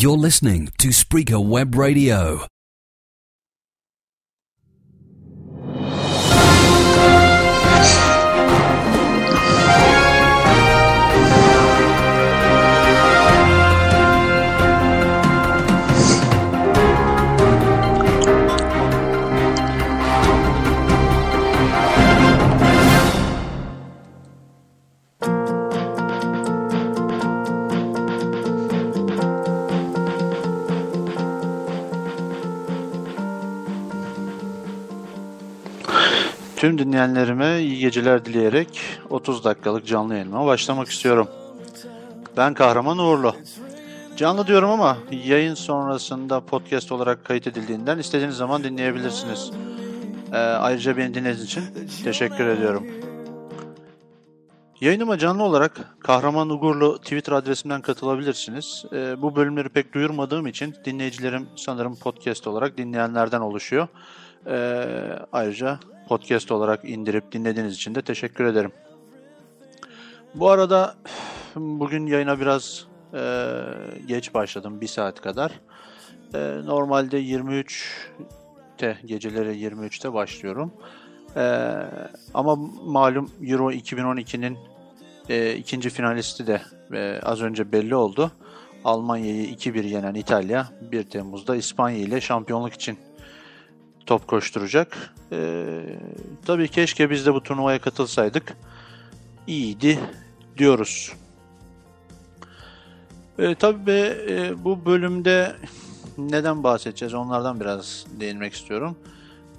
You're listening to Spreaker Web Radio. Tüm dinleyenlerime iyi geceler dileyerek 30 dakikalık canlı yayınıma başlamak istiyorum. Ben Kahraman Uğurlu. Canlı diyorum ama yayın sonrasında podcast olarak kayıt edildiğinden istediğiniz zaman dinleyebilirsiniz. Ee, ayrıca beni dinlediğiniz için teşekkür ediyorum. Yayınıma canlı olarak Kahraman Uğurlu Twitter adresimden katılabilirsiniz. Ee, bu bölümleri pek duyurmadığım için dinleyicilerim sanırım podcast olarak dinleyenlerden oluşuyor. Ee, ayrıca podcast olarak indirip dinlediğiniz için de teşekkür ederim. Bu arada bugün yayına biraz e, geç başladım. Bir saat kadar. E, normalde 23'te geceleri 23'te başlıyorum. E, ama malum Euro 2012'nin e, ikinci finalisti de e, az önce belli oldu. Almanya'yı 2-1 yenen İtalya 1 Temmuz'da İspanya ile şampiyonluk için top koşturacak. Ee, tabii keşke biz de bu turnuvaya katılsaydık. İyiydi diyoruz. Ee, tabii e, bu bölümde neden bahsedeceğiz onlardan biraz değinmek istiyorum.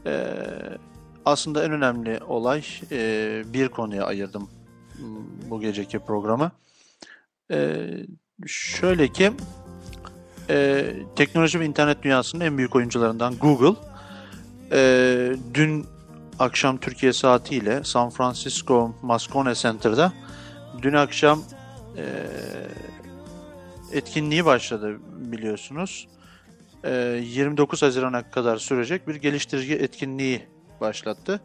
Ee, aslında en önemli olay e, bir konuya ayırdım bu geceki programı. Ee, şöyle ki e, teknoloji ve internet dünyasının en büyük oyuncularından Google e, dün akşam Türkiye saatiyle San Francisco Moscone Center'da dün akşam e, etkinliği başladı biliyorsunuz. E, 29 Haziran'a kadar sürecek bir geliştirici etkinliği başlattı.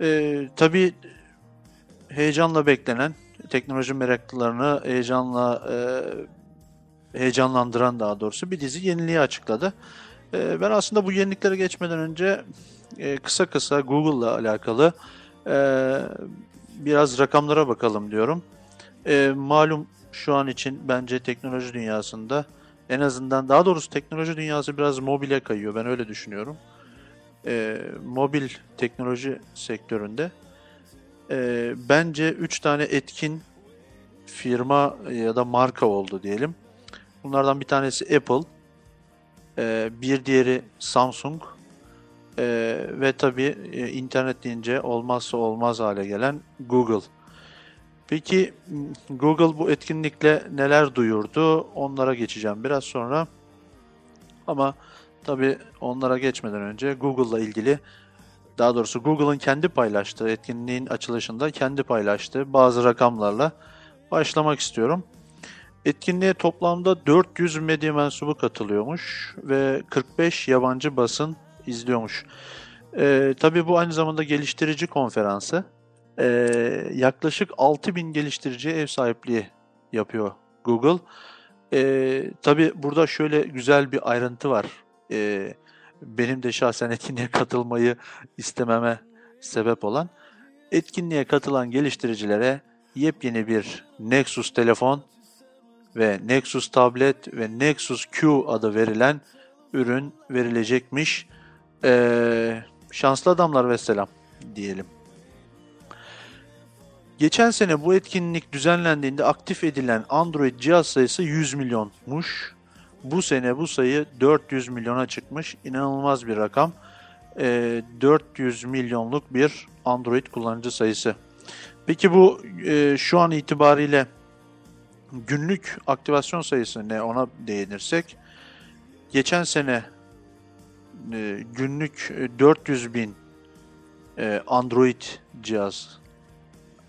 E, tabii heyecanla beklenen teknoloji meraklılarını heyecanla e, heyecanlandıran daha doğrusu bir dizi yeniliği açıkladı. Ee, ben aslında bu yeniliklere geçmeden önce e, kısa kısa Google'la alakalı e, biraz rakamlara bakalım diyorum. E, malum şu an için bence teknoloji dünyasında en azından daha doğrusu teknoloji dünyası biraz mobile kayıyor. Ben öyle düşünüyorum. mobil teknoloji sektöründe bence 3 tane etkin firma ya da marka oldu diyelim. Bunlardan bir tanesi Apple, ee, bir diğeri Samsung ee, ve tabi e, internet deyince olmazsa olmaz hale gelen Google. Peki Google bu etkinlikle neler duyurdu? Onlara geçeceğim biraz sonra. Ama tabi onlara geçmeden önce Google'la ilgili daha doğrusu Google'ın kendi paylaştığı etkinliğin açılışında kendi paylaştığı bazı rakamlarla başlamak istiyorum. Etkinliğe toplamda 400 medya mensubu katılıyormuş ve 45 yabancı basın izliyormuş. Ee, tabii bu aynı zamanda geliştirici konferansı. Ee, yaklaşık 6000 geliştiriciye ev sahipliği yapıyor Google. Ee, tabii burada şöyle güzel bir ayrıntı var. Ee, benim de şahsen etkinliğe katılmayı istememe sebep olan. Etkinliğe katılan geliştiricilere yepyeni bir Nexus telefon ve Nexus tablet ve Nexus Q adı verilen ürün verilecekmiş. Ee, şanslı adamlar ve selam diyelim. Geçen sene bu etkinlik düzenlendiğinde aktif edilen Android cihaz sayısı 100 milyonmuş. Bu sene bu sayı 400 milyona çıkmış. İnanılmaz bir rakam. E, 400 milyonluk bir Android kullanıcı sayısı. Peki bu e, şu an itibariyle günlük aktivasyon sayısı ne ona değinirsek geçen sene e, günlük 400 e, bin e, Android cihaz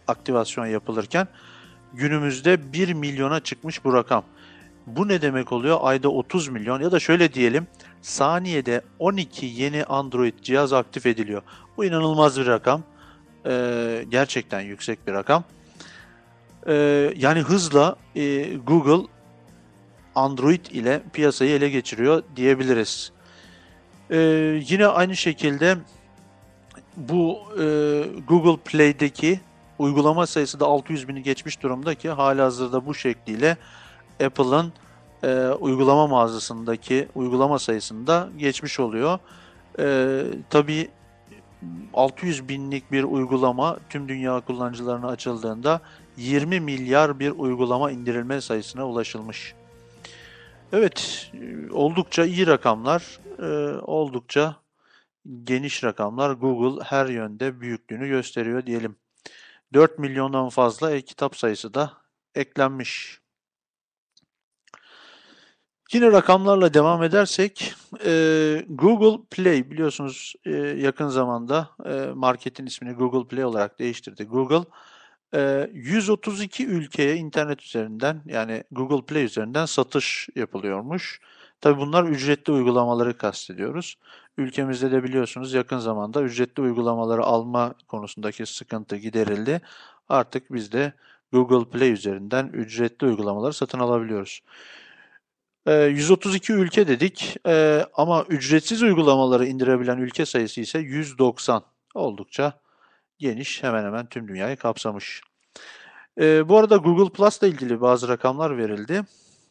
aktivasyon yapılırken günümüzde 1 milyona çıkmış bu rakam. Bu ne demek oluyor? Ayda 30 milyon ya da şöyle diyelim saniyede 12 yeni Android cihaz aktif ediliyor. Bu inanılmaz bir rakam. Ee, gerçekten yüksek bir rakam. Ee, yani hızla e, Google Android ile piyasayı ele geçiriyor diyebiliriz. E, yine aynı şekilde bu e, Google Play'deki uygulama sayısı da 600 bini geçmiş durumda ki hala hazırda bu şekliyle Apple'ın e, uygulama mağazasındaki uygulama sayısında geçmiş oluyor. E, tabii 600 binlik bir uygulama tüm dünya kullanıcılarına açıldığında 20 milyar bir uygulama indirilme sayısına ulaşılmış. Evet, oldukça iyi rakamlar, e, oldukça geniş rakamlar. Google her yönde büyüklüğünü gösteriyor diyelim. 4 milyondan fazla e-kitap sayısı da eklenmiş. Yine rakamlarla devam edersek e, Google Play biliyorsunuz e, yakın zamanda marketin ismini Google Play olarak değiştirdi. Google 132 ülkeye internet üzerinden yani Google Play üzerinden satış yapılıyormuş. Tabi bunlar ücretli uygulamaları kastediyoruz. Ülkemizde de biliyorsunuz yakın zamanda ücretli uygulamaları alma konusundaki sıkıntı giderildi. Artık biz de Google Play üzerinden ücretli uygulamaları satın alabiliyoruz. 132 ee, ülke dedik ee, ama ücretsiz uygulamaları indirebilen ülke sayısı ise 190. Oldukça geniş, hemen hemen tüm dünyayı kapsamış. Ee, bu arada Google Plus ile ilgili bazı rakamlar verildi.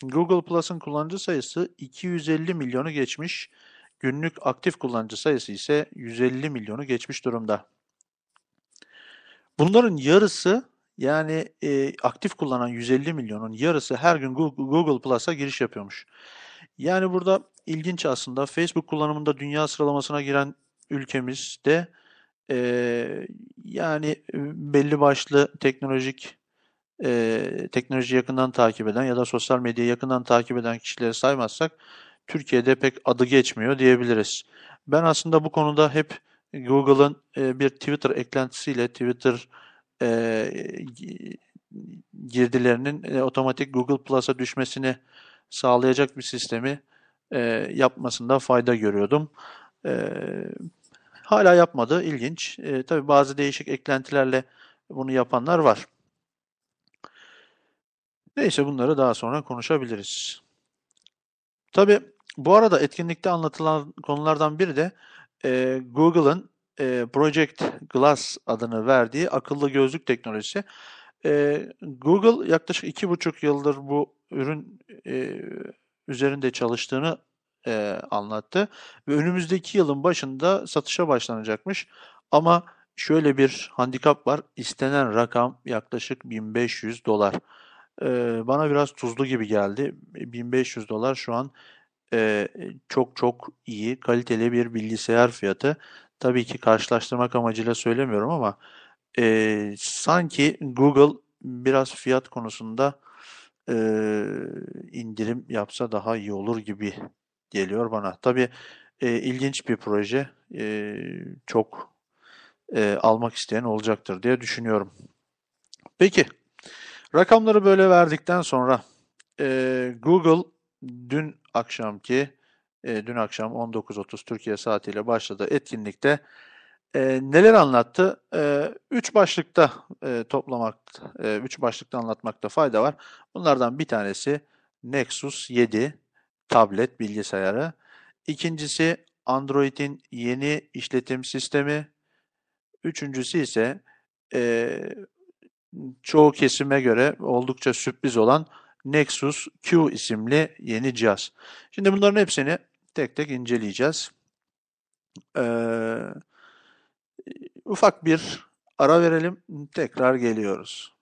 Google Plus'ın kullanıcı sayısı 250 milyonu geçmiş. Günlük aktif kullanıcı sayısı ise 150 milyonu geçmiş durumda. Bunların yarısı yani e, aktif kullanan 150 milyonun yarısı her gün Google Plus'a giriş yapıyormuş. Yani burada ilginç aslında Facebook kullanımında dünya sıralamasına giren ülkemizde e, yani belli başlı teknolojik e, teknoloji yakından takip eden ya da sosyal medyayı yakından takip eden kişileri saymazsak Türkiye'de pek adı geçmiyor diyebiliriz. Ben aslında bu konuda hep Google'ın e, bir Twitter eklentisiyle Twitter e, girdilerinin e, otomatik Google Plus'a düşmesini sağlayacak bir sistemi e, yapmasında fayda görüyordum. E, hala yapmadı, ilginç. E, tabii bazı değişik eklentilerle bunu yapanlar var. Neyse bunları daha sonra konuşabiliriz. Tabii bu arada etkinlikte anlatılan konulardan biri de e, Google'ın e, Project Glass adını verdiği akıllı gözlük teknolojisi. E, Google yaklaşık iki buçuk yıldır bu ürün e, üzerinde çalıştığını e, anlattı ve önümüzdeki yılın başında satışa başlanacakmış. Ama şöyle bir handikap var. İstenen rakam yaklaşık 1500 dolar. E, bana biraz tuzlu gibi geldi. 1500 dolar şu an e, çok çok iyi, kaliteli bir bilgisayar fiyatı. Tabii ki karşılaştırmak amacıyla söylemiyorum ama e, sanki Google biraz fiyat konusunda e, indirim yapsa daha iyi olur gibi geliyor bana. Tabii e, ilginç bir proje. E, çok e, almak isteyen olacaktır diye düşünüyorum. Peki, rakamları böyle verdikten sonra e, Google dün akşamki e, dün akşam 19.30 Türkiye saatiyle başladı etkinlikte e, neler anlattı? E, üç başlıkta e, toplamak, e, üç başlıkta anlatmakta fayda var. Bunlardan bir tanesi Nexus 7 tablet bilgisayarı. İkincisi Android'in yeni işletim sistemi. Üçüncüsü ise e, çoğu kesime göre oldukça sürpriz olan Nexus Q isimli yeni cihaz. Şimdi bunların hepsini tek tek inceleyeceğiz. Ee, ufak bir ara verelim. Tekrar geliyoruz.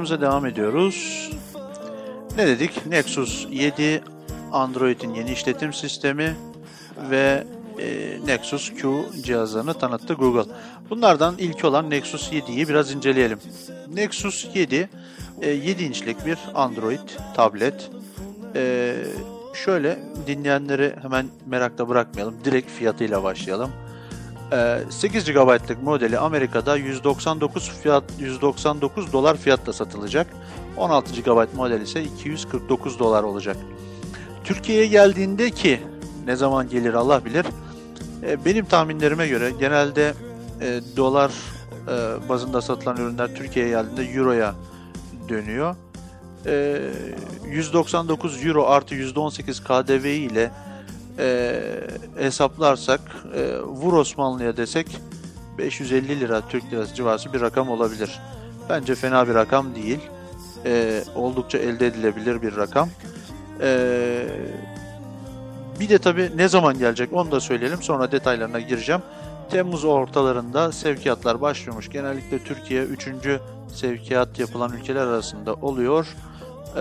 Yayınımıza devam ediyoruz. Ne dedik? Nexus 7 Android'in yeni işletim sistemi ve e, Nexus Q cihazlarını tanıttı Google. Bunlardan ilk olan Nexus 7'yi biraz inceleyelim. Nexus 7 e, 7 inçlik bir Android tablet. E, şöyle dinleyenleri hemen merakla bırakmayalım. Direkt fiyatıyla başlayalım. 8 ee, GB'lık modeli Amerika'da 199 fiyat 199 dolar fiyatla satılacak. 16 GB model ise 249 dolar olacak. Türkiye'ye geldiğinde ki ne zaman gelir Allah bilir. E, benim tahminlerime göre genelde e, dolar e, bazında satılan ürünler Türkiye'ye geldiğinde euroya dönüyor. 199 euro artı %18 KDV ile e, hesaplarsak e, vur Osmanlı'ya desek 550 lira Türk lirası civarı bir rakam olabilir. Bence fena bir rakam değil. E, oldukça elde edilebilir bir rakam. E, bir de tabi ne zaman gelecek onu da söyleyelim sonra detaylarına gireceğim. Temmuz ortalarında sevkiyatlar başlıyormuş. Genellikle Türkiye 3. sevkiyat yapılan ülkeler arasında oluyor. E,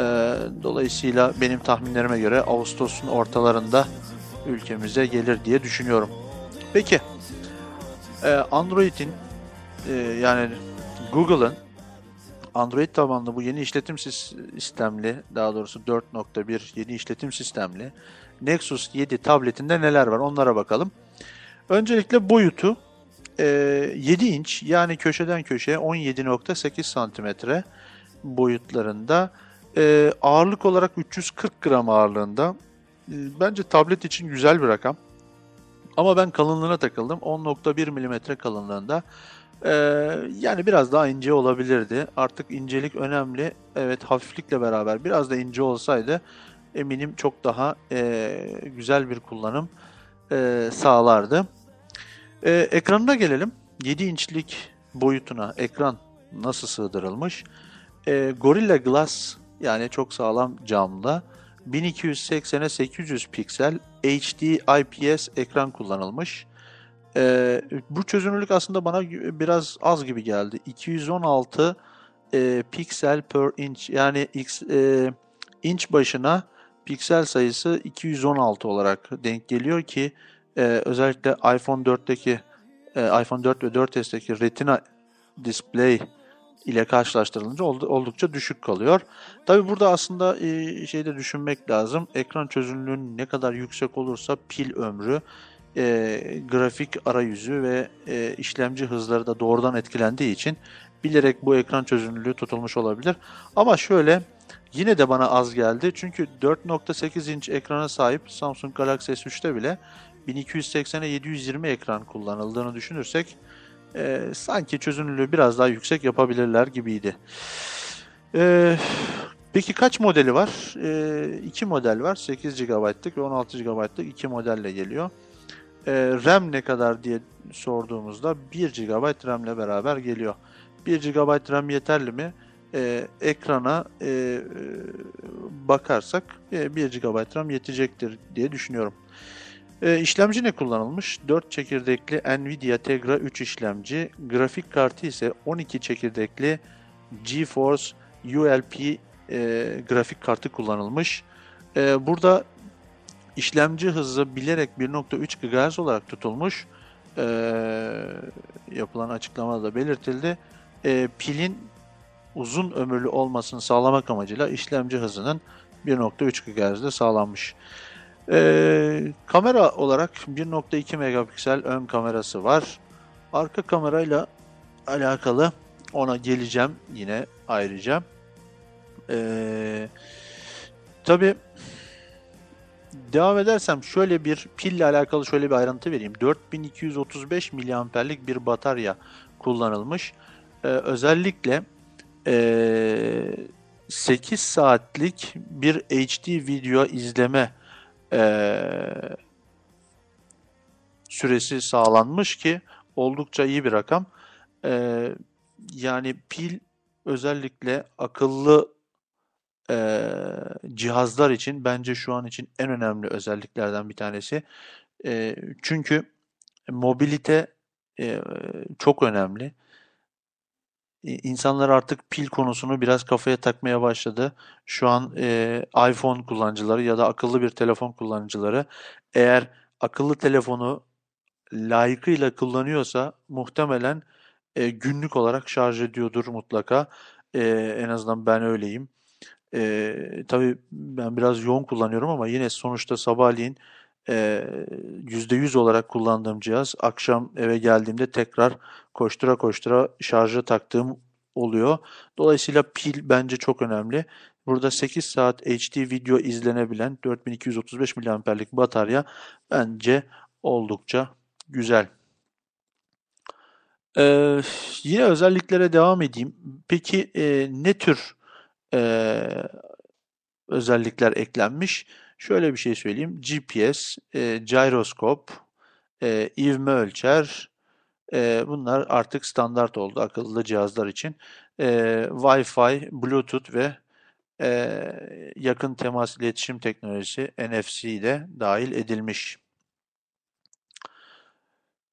dolayısıyla benim tahminlerime göre Ağustos'un ortalarında ülkemize gelir diye düşünüyorum. Peki e, Android'in e, yani Google'ın Android tabanlı bu yeni işletim sistemli daha doğrusu 4.1 yeni işletim sistemli Nexus 7 tabletinde neler var onlara bakalım. Öncelikle boyutu 7 inç yani köşeden köşeye 17.8 santimetre boyutlarında. ağırlık olarak 340 gram ağırlığında bence tablet için güzel bir rakam. Ama ben kalınlığına takıldım. 10.1 mm kalınlığında. Ee, yani biraz daha ince olabilirdi. Artık incelik önemli. Evet hafiflikle beraber biraz da ince olsaydı eminim çok daha e, güzel bir kullanım e, sağlardı. E, ekranına gelelim. 7 inçlik boyutuna ekran nasıl sığdırılmış? E, Gorilla Glass yani çok sağlam camla 1280'e 800 piksel HD IPS ekran kullanılmış. Ee, bu çözünürlük aslında bana biraz az gibi geldi. 216 e, piksel per inch yani x e, inç başına piksel sayısı 216 olarak denk geliyor ki e, özellikle iPhone 4'teki e, iPhone 4 ve 4s'teki Retina display ile karşılaştırılınca oldukça düşük kalıyor. Tabi burada aslında e, şeyde düşünmek lazım. Ekran çözünürlüğün ne kadar yüksek olursa pil ömrü, e, grafik arayüzü ve e, işlemci hızları da doğrudan etkilendiği için bilerek bu ekran çözünürlüğü tutulmuş olabilir. Ama şöyle yine de bana az geldi. Çünkü 4.8 inç ekrana sahip Samsung Galaxy S3'te bile 1280'e 720 ekran kullanıldığını düşünürsek e, sanki çözünürlüğü biraz daha yüksek yapabilirler gibiydi. E, peki kaç modeli var? E, iki model var. 8 GB'lık ve 16 GB'lık iki modelle geliyor. E, RAM ne kadar diye sorduğumuzda 1 GB RAM ile beraber geliyor. 1 GB RAM yeterli mi? E, ekrana e, bakarsak e, 1 GB RAM yetecektir diye düşünüyorum. E, işlemci ne kullanılmış? 4 çekirdekli Nvidia Tegra 3 işlemci, grafik kartı ise 12 çekirdekli GeForce ULP e, grafik kartı kullanılmış. E, burada işlemci hızı bilerek 1.3 GHz olarak tutulmuş. E, yapılan açıklamada da belirtildi. E, pilin uzun ömürlü olmasını sağlamak amacıyla işlemci hızının 1.3 GHz'de sağlanmış. Ee, kamera olarak 1.2 megapiksel ön kamerası var. Arka kamerayla alakalı ona geleceğim yine ayrıca. Ee, Tabi devam edersem şöyle bir pille alakalı şöyle bir ayrıntı vereyim. 4235 miliamperlik bir batarya kullanılmış. Ee, özellikle e, 8 saatlik bir HD video izleme e, süresi sağlanmış ki oldukça iyi bir rakam. E, yani pil özellikle akıllı e, cihazlar için bence şu an için en önemli özelliklerden bir tanesi. E, çünkü mobilite e, çok önemli. İnsanlar artık pil konusunu biraz kafaya takmaya başladı. Şu an e, iPhone kullanıcıları ya da akıllı bir telefon kullanıcıları eğer akıllı telefonu layıkıyla kullanıyorsa muhtemelen e, günlük olarak şarj ediyordur mutlaka. E, en azından ben öyleyim. E, tabii ben biraz yoğun kullanıyorum ama yine sonuçta sabahleyin %100 olarak kullandığım cihaz akşam eve geldiğimde tekrar koştura koştura şarja taktığım oluyor. Dolayısıyla pil bence çok önemli. Burada 8 saat HD video izlenebilen 4235 mAh'lik batarya bence oldukça güzel. Ee, yine özelliklere devam edeyim. Peki e, ne tür e, özellikler eklenmiş? Şöyle bir şey söyleyeyim. GPS, e, gyroskop, e, ivme ölçer, e, bunlar artık standart oldu akıllı cihazlar için. E, Wi-Fi, Bluetooth ve e, yakın temas iletişim teknolojisi NFC de dahil edilmiş.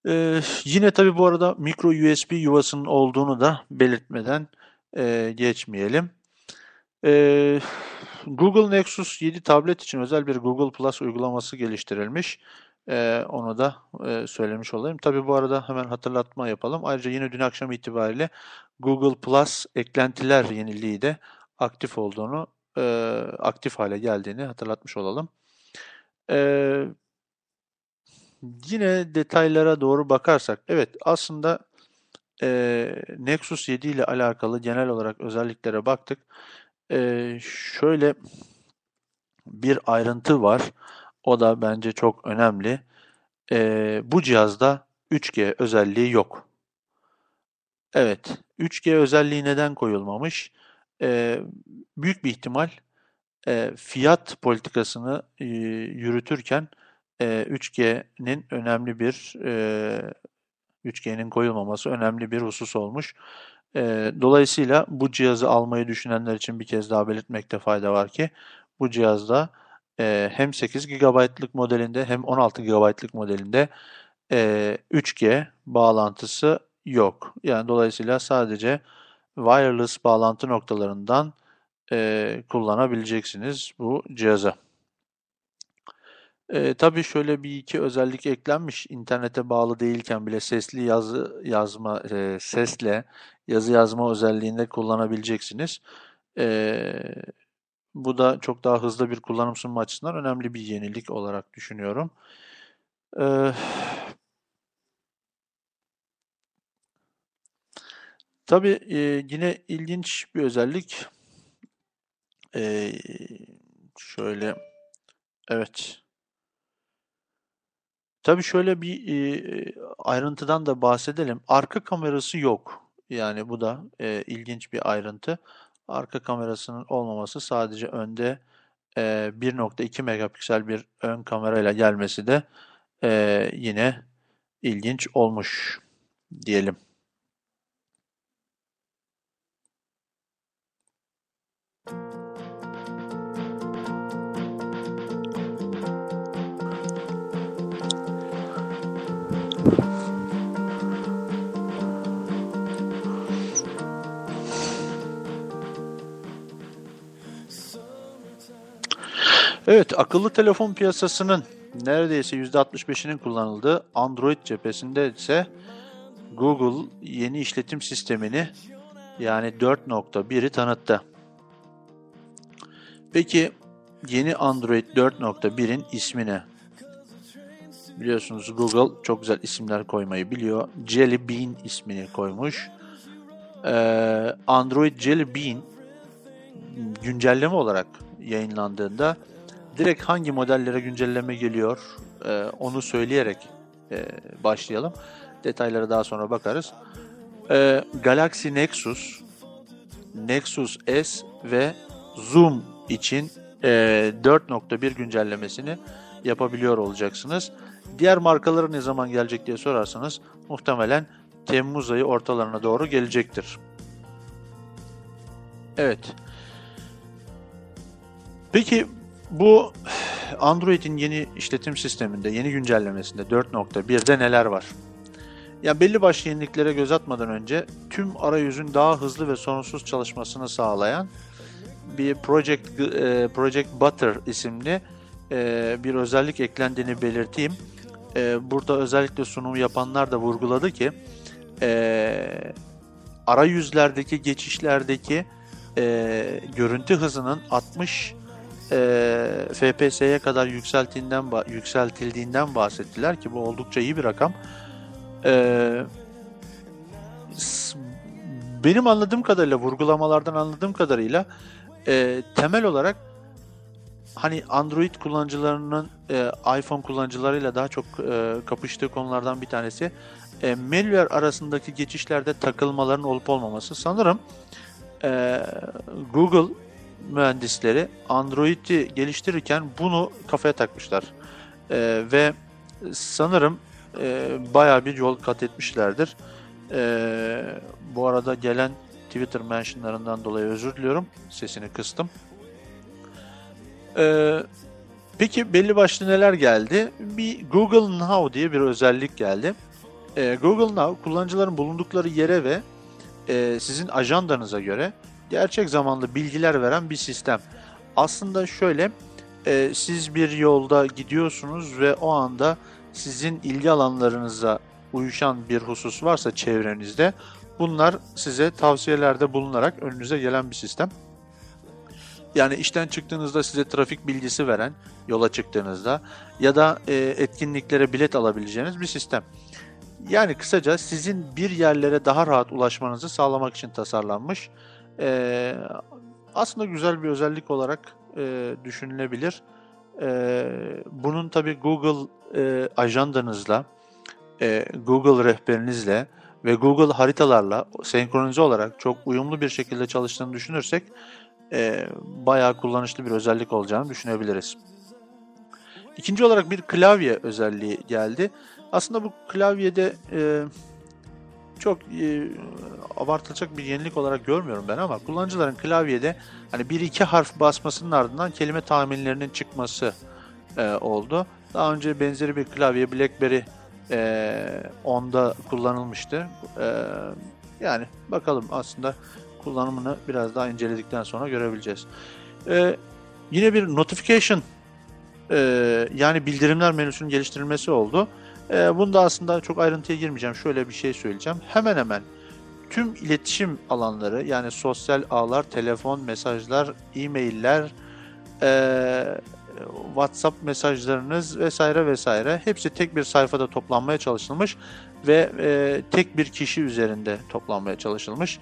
Ee, yine tabi bu arada micro USB yuvasının olduğunu da belirtmeden e, geçmeyelim. Ee, Google Nexus 7 tablet için özel bir Google Plus uygulaması geliştirilmiş. Ee, onu da e, söylemiş olayım. Tabi bu arada hemen hatırlatma yapalım. Ayrıca yine dün akşam itibariyle Google Plus eklentiler yeniliği de aktif olduğunu, e, aktif hale geldiğini hatırlatmış olalım. Evet. Yine detaylara doğru bakarsak, evet aslında e, Nexus 7 ile alakalı genel olarak özelliklere baktık. E, şöyle bir ayrıntı var. O da bence çok önemli. E, bu cihazda 3G özelliği yok. Evet, 3G özelliği neden koyulmamış? E, büyük bir ihtimal e, fiyat politikasını e, yürütürken 3G'nin önemli bir 3G'nin koyulmaması önemli bir husus olmuş. Dolayısıyla bu cihazı almayı düşünenler için bir kez daha belirtmekte fayda var ki bu cihazda hem 8 GB'lık modelinde hem 16 GB'lık modelinde 3G bağlantısı yok. Yani dolayısıyla sadece wireless bağlantı noktalarından kullanabileceksiniz bu cihazı. E, tabii şöyle bir iki özellik eklenmiş. İnternete bağlı değilken bile sesli yazı yazma, e, sesle yazı yazma özelliğinde kullanabileceksiniz. E, bu da çok daha hızlı bir kullanım sunma açısından önemli bir yenilik olarak düşünüyorum. E, tabii e, yine ilginç bir özellik. E, şöyle, evet. Tabii şöyle bir e, ayrıntıdan da bahsedelim. Arka kamerası yok. Yani bu da e, ilginç bir ayrıntı. Arka kamerasının olmaması sadece önde e, 1.2 megapiksel bir ön kamerayla gelmesi de e, yine ilginç olmuş diyelim. Evet, akıllı telefon piyasasının neredeyse %65'inin kullanıldığı Android cephesinde ise Google yeni işletim sistemini yani 4.1'i tanıttı. Peki yeni Android 4.1'in ismi ne? Biliyorsunuz Google çok güzel isimler koymayı biliyor. Jelly Bean ismini koymuş. Ee, Android Jelly Bean güncelleme olarak yayınlandığında direkt hangi modellere güncelleme geliyor e, onu söyleyerek e, başlayalım. Detaylara daha sonra bakarız. E, Galaxy Nexus, Nexus S ve Zoom için e, 4.1 güncellemesini yapabiliyor olacaksınız. Diğer markaları ne zaman gelecek diye sorarsanız muhtemelen Temmuz ayı ortalarına doğru gelecektir. Evet. Peki bu Android'in yeni işletim sisteminde, yeni güncellemesinde 4.1'de neler var? Ya belli başlı yeniliklere göz atmadan önce tüm arayüzün daha hızlı ve sorunsuz çalışmasını sağlayan bir Project e, Project Butter isimli e, bir özellik eklendiğini belirteyim. E, burada özellikle sunum yapanlar da vurguladı ki arayüzlerdeki geçişlerdeki görüntü hızının 60 e, FPS'ye kadar yükseltildiğinden, yükseltildiğinden bahsettiler ki bu oldukça iyi bir rakam. E, benim anladığım kadarıyla, vurgulamalardan anladığım kadarıyla e, temel olarak hani Android kullanıcılarının e, iPhone kullanıcılarıyla daha çok e, kapıştığı konulardan bir tanesi e, menüler arasındaki geçişlerde takılmaların olup olmaması. Sanırım e, Google mühendisleri Android'i geliştirirken bunu kafaya takmışlar. E, ve sanırım e, bayağı bir yol kat etmişlerdir. E, bu arada gelen Twitter mentionlarından dolayı özür diliyorum. Sesini kıstım. Ee, peki belli başlı neler geldi? Bir Google Now diye bir özellik geldi. Ee, Google Now kullanıcıların bulundukları yere ve e, sizin ajandanıza göre gerçek zamanlı bilgiler veren bir sistem. Aslında şöyle e, siz bir yolda gidiyorsunuz ve o anda sizin ilgi alanlarınıza uyuşan bir husus varsa çevrenizde bunlar size tavsiyelerde bulunarak önünüze gelen bir sistem. Yani işten çıktığınızda size trafik bilgisi veren yola çıktığınızda ya da e, etkinliklere bilet alabileceğiniz bir sistem. Yani kısaca sizin bir yerlere daha rahat ulaşmanızı sağlamak için tasarlanmış. E, aslında güzel bir özellik olarak e, düşünülebilir. E, bunun tabi Google e, ajandanızla, e, Google rehberinizle ve Google haritalarla senkronize olarak çok uyumlu bir şekilde çalıştığını düşünürsek e, bayağı kullanışlı bir özellik olacağını düşünebiliriz. İkinci olarak bir klavye özelliği geldi. Aslında bu klavyede e, çok e, abartılacak bir yenilik olarak görmüyorum ben ama kullanıcıların klavyede hani bir iki harf basmasının ardından kelime tahminlerinin çıkması e, oldu. Daha önce benzeri bir klavye BlackBerry e, 10'da kullanılmıştı. E, yani bakalım aslında kullanımını biraz daha inceledikten sonra görebileceğiz. Ee, yine bir notification e, yani bildirimler menüsünün geliştirilmesi oldu. E, bunda aslında çok ayrıntıya girmeyeceğim. Şöyle bir şey söyleyeceğim. Hemen hemen tüm iletişim alanları yani sosyal ağlar, telefon, mesajlar, e-mailler, e, WhatsApp mesajlarınız vesaire vesaire hepsi tek bir sayfada toplanmaya çalışılmış ve e, tek bir kişi üzerinde toplanmaya çalışılmış.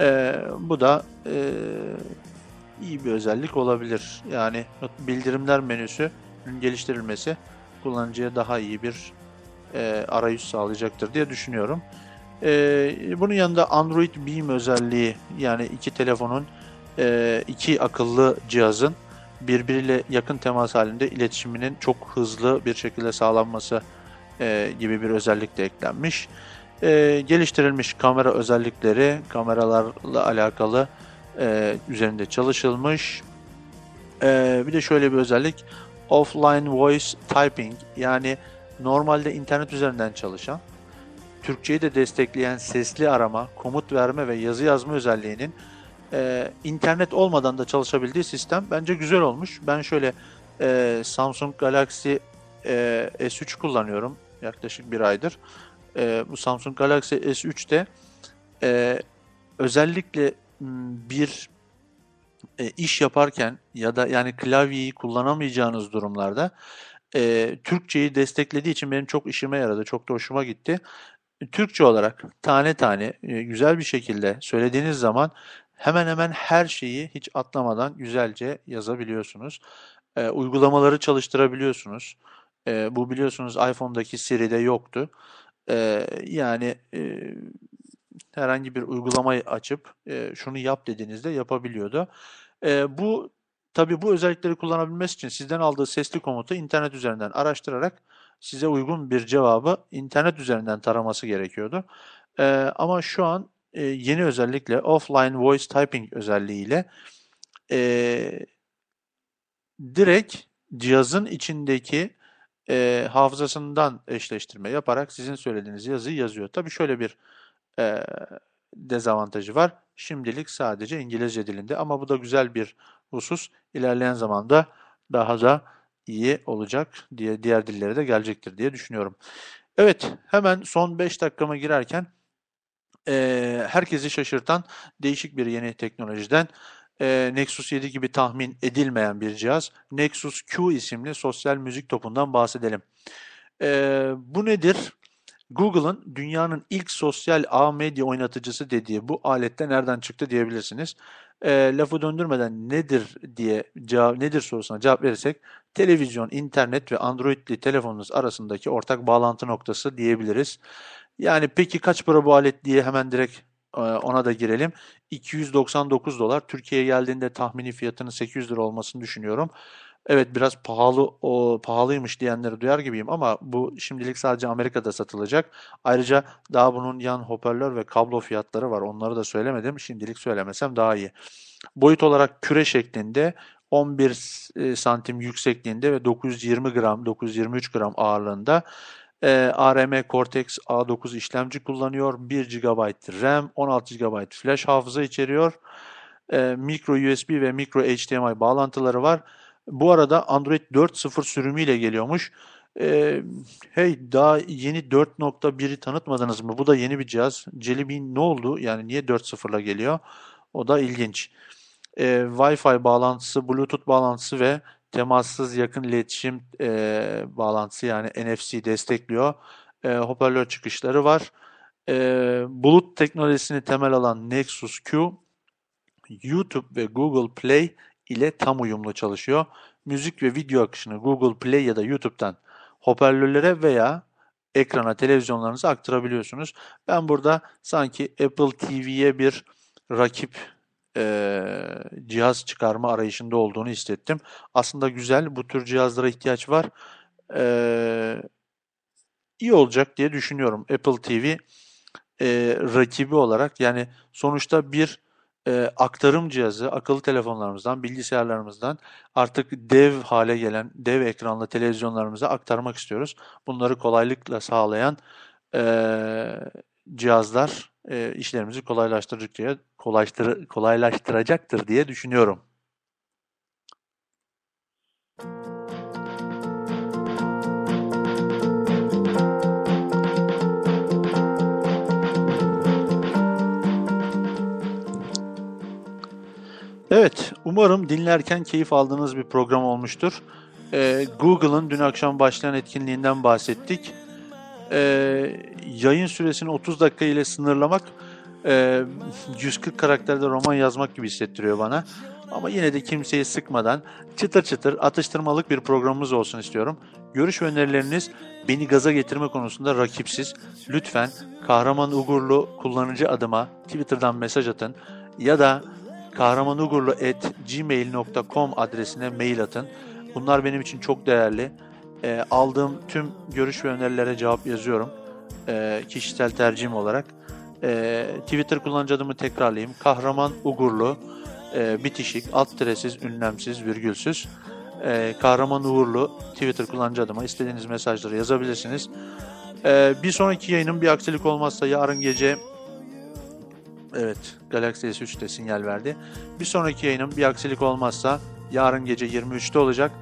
E, bu da e, iyi bir özellik olabilir. Yani bildirimler menüsü geliştirilmesi kullanıcıya daha iyi bir e, arayüz sağlayacaktır diye düşünüyorum. E, bunun yanında Android Beam özelliği yani iki telefonun e, iki akıllı cihazın birbiriyle yakın temas halinde iletişiminin çok hızlı bir şekilde sağlanması e, gibi bir özellik de eklenmiş e, geliştirilmiş kamera özellikleri, kameralarla alakalı e, üzerinde çalışılmış. E, bir de şöyle bir özellik, offline voice typing yani normalde internet üzerinden çalışan, Türkçeyi de destekleyen sesli arama, komut verme ve yazı yazma özelliğinin e, internet olmadan da çalışabildiği sistem bence güzel olmuş. Ben şöyle e, Samsung Galaxy e, S3 kullanıyorum yaklaşık bir aydır e, bu Samsung Galaxy S3'te e, özellikle bir e, iş yaparken ya da yani klavyeyi kullanamayacağınız durumlarda e, Türkçeyi desteklediği için benim çok işime yaradı. Çok da hoşuma gitti. Türkçe olarak tane tane e, güzel bir şekilde söylediğiniz zaman hemen hemen her şeyi hiç atlamadan güzelce yazabiliyorsunuz. E, uygulamaları çalıştırabiliyorsunuz. E, bu biliyorsunuz iPhone'daki Siri'de yoktu. E, yani e, herhangi bir uygulamayı açıp e, şunu yap dediğinizde yapabiliyordu. E, bu tabii bu özellikleri kullanabilmesi için sizden aldığı sesli komutu internet üzerinden araştırarak size uygun bir cevabı internet üzerinden taraması gerekiyordu. E, ama şu an e, yeni özellikle offline voice typing özelliğiyle e, direkt cihazın içindeki e, hafızasından eşleştirme yaparak sizin söylediğiniz yazıyı yazıyor. Tabii şöyle bir e, dezavantajı var. Şimdilik sadece İngilizce dilinde ama bu da güzel bir husus. İlerleyen zamanda daha da iyi olacak diye diğer dillere de gelecektir diye düşünüyorum. Evet hemen son 5 dakikama girerken e, herkesi şaşırtan değişik bir yeni teknolojiden e, Nexus 7 gibi tahmin edilmeyen bir cihaz Nexus Q isimli sosyal müzik topundan bahsedelim. E, bu nedir? Google'ın dünyanın ilk sosyal ağ medya oynatıcısı dediği bu alette nereden çıktı diyebilirsiniz. E, lafı döndürmeden nedir diye cevap, nedir sorusuna cevap verirsek televizyon, internet ve Android'li telefonunuz arasındaki ortak bağlantı noktası diyebiliriz. Yani peki kaç para bu alet diye hemen direkt e, ona da girelim. 299 dolar. Türkiye'ye geldiğinde tahmini fiyatının 800 lira olmasını düşünüyorum. Evet biraz pahalı o pahalıymış diyenleri duyar gibiyim ama bu şimdilik sadece Amerika'da satılacak. Ayrıca daha bunun yan hoparlör ve kablo fiyatları var. Onları da söylemedim. Şimdilik söylemesem daha iyi. Boyut olarak küre şeklinde 11 e, santim yüksekliğinde ve 920 gram, 923 gram ağırlığında e, ARM Cortex A9 işlemci kullanıyor. 1 GB RAM, 16 GB flash hafıza içeriyor. E, micro USB ve micro HDMI bağlantıları var. Bu arada Android 4.0 sürümüyle geliyormuş. Ee, hey daha yeni 4.1'i tanıtmadınız mı? Bu da yeni bir cihaz. Jelly Bean ne oldu? Yani niye 4.0'la geliyor? O da ilginç. Ee, Wi-Fi bağlantısı, Bluetooth bağlantısı ve temassız yakın iletişim e, bağlantısı yani NFC destekliyor. E, hoparlör çıkışları var. E, bulut teknolojisini temel alan Nexus Q, YouTube ve Google Play ile tam uyumlu çalışıyor. Müzik ve video akışını Google Play ya da YouTube'dan hoparlörlere veya ekrana, televizyonlarınıza aktarabiliyorsunuz. Ben burada sanki Apple TV'ye bir rakip e, cihaz çıkarma arayışında olduğunu hissettim. Aslında güzel, bu tür cihazlara ihtiyaç var. E, iyi olacak diye düşünüyorum. Apple TV e, rakibi olarak yani sonuçta bir e, aktarım cihazı akıllı telefonlarımızdan, bilgisayarlarımızdan artık dev hale gelen dev ekranlı televizyonlarımıza aktarmak istiyoruz. Bunları kolaylıkla sağlayan e, cihazlar e, işlerimizi kolaylaştıracak, kolaylaştır, kolaylaştıracaktır diye düşünüyorum. Evet, umarım dinlerken keyif aldığınız bir program olmuştur. Ee, Google'ın dün akşam başlayan etkinliğinden bahsettik. Ee, yayın süresini 30 dakika ile sınırlamak e, 140 karakterde roman yazmak gibi hissettiriyor bana. Ama yine de kimseyi sıkmadan çıtır çıtır atıştırmalık bir programımız olsun istiyorum. Görüş ve önerileriniz beni gaza getirme konusunda rakipsiz. Lütfen Kahraman Ugurlu kullanıcı adıma Twitter'dan mesaj atın ya da kahramanugurlu.gmail.com adresine mail atın. Bunlar benim için çok değerli. E, aldığım tüm görüş ve önerilere cevap yazıyorum. E, kişisel tercihim olarak. E, Twitter kullanıcı adımı tekrarlayayım. Kahraman Ugurlu e, bitişik, alt tiresiz, ünlemsiz, virgülsüz. E, Kahraman Uğurlu Twitter kullanıcı adıma istediğiniz mesajları yazabilirsiniz. E, bir sonraki yayının bir aksilik olmazsa yarın gece Evet, Galaxy S3'te sinyal verdi. Bir sonraki yayınım bir aksilik olmazsa yarın gece 23'te olacak.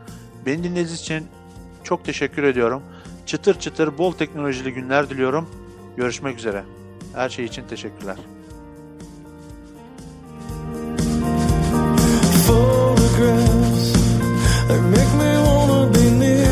Beni dinlediğiniz için çok teşekkür ediyorum. Çıtır çıtır bol teknolojili günler diliyorum. Görüşmek üzere. Her şey için teşekkürler. Photographs make me wanna be near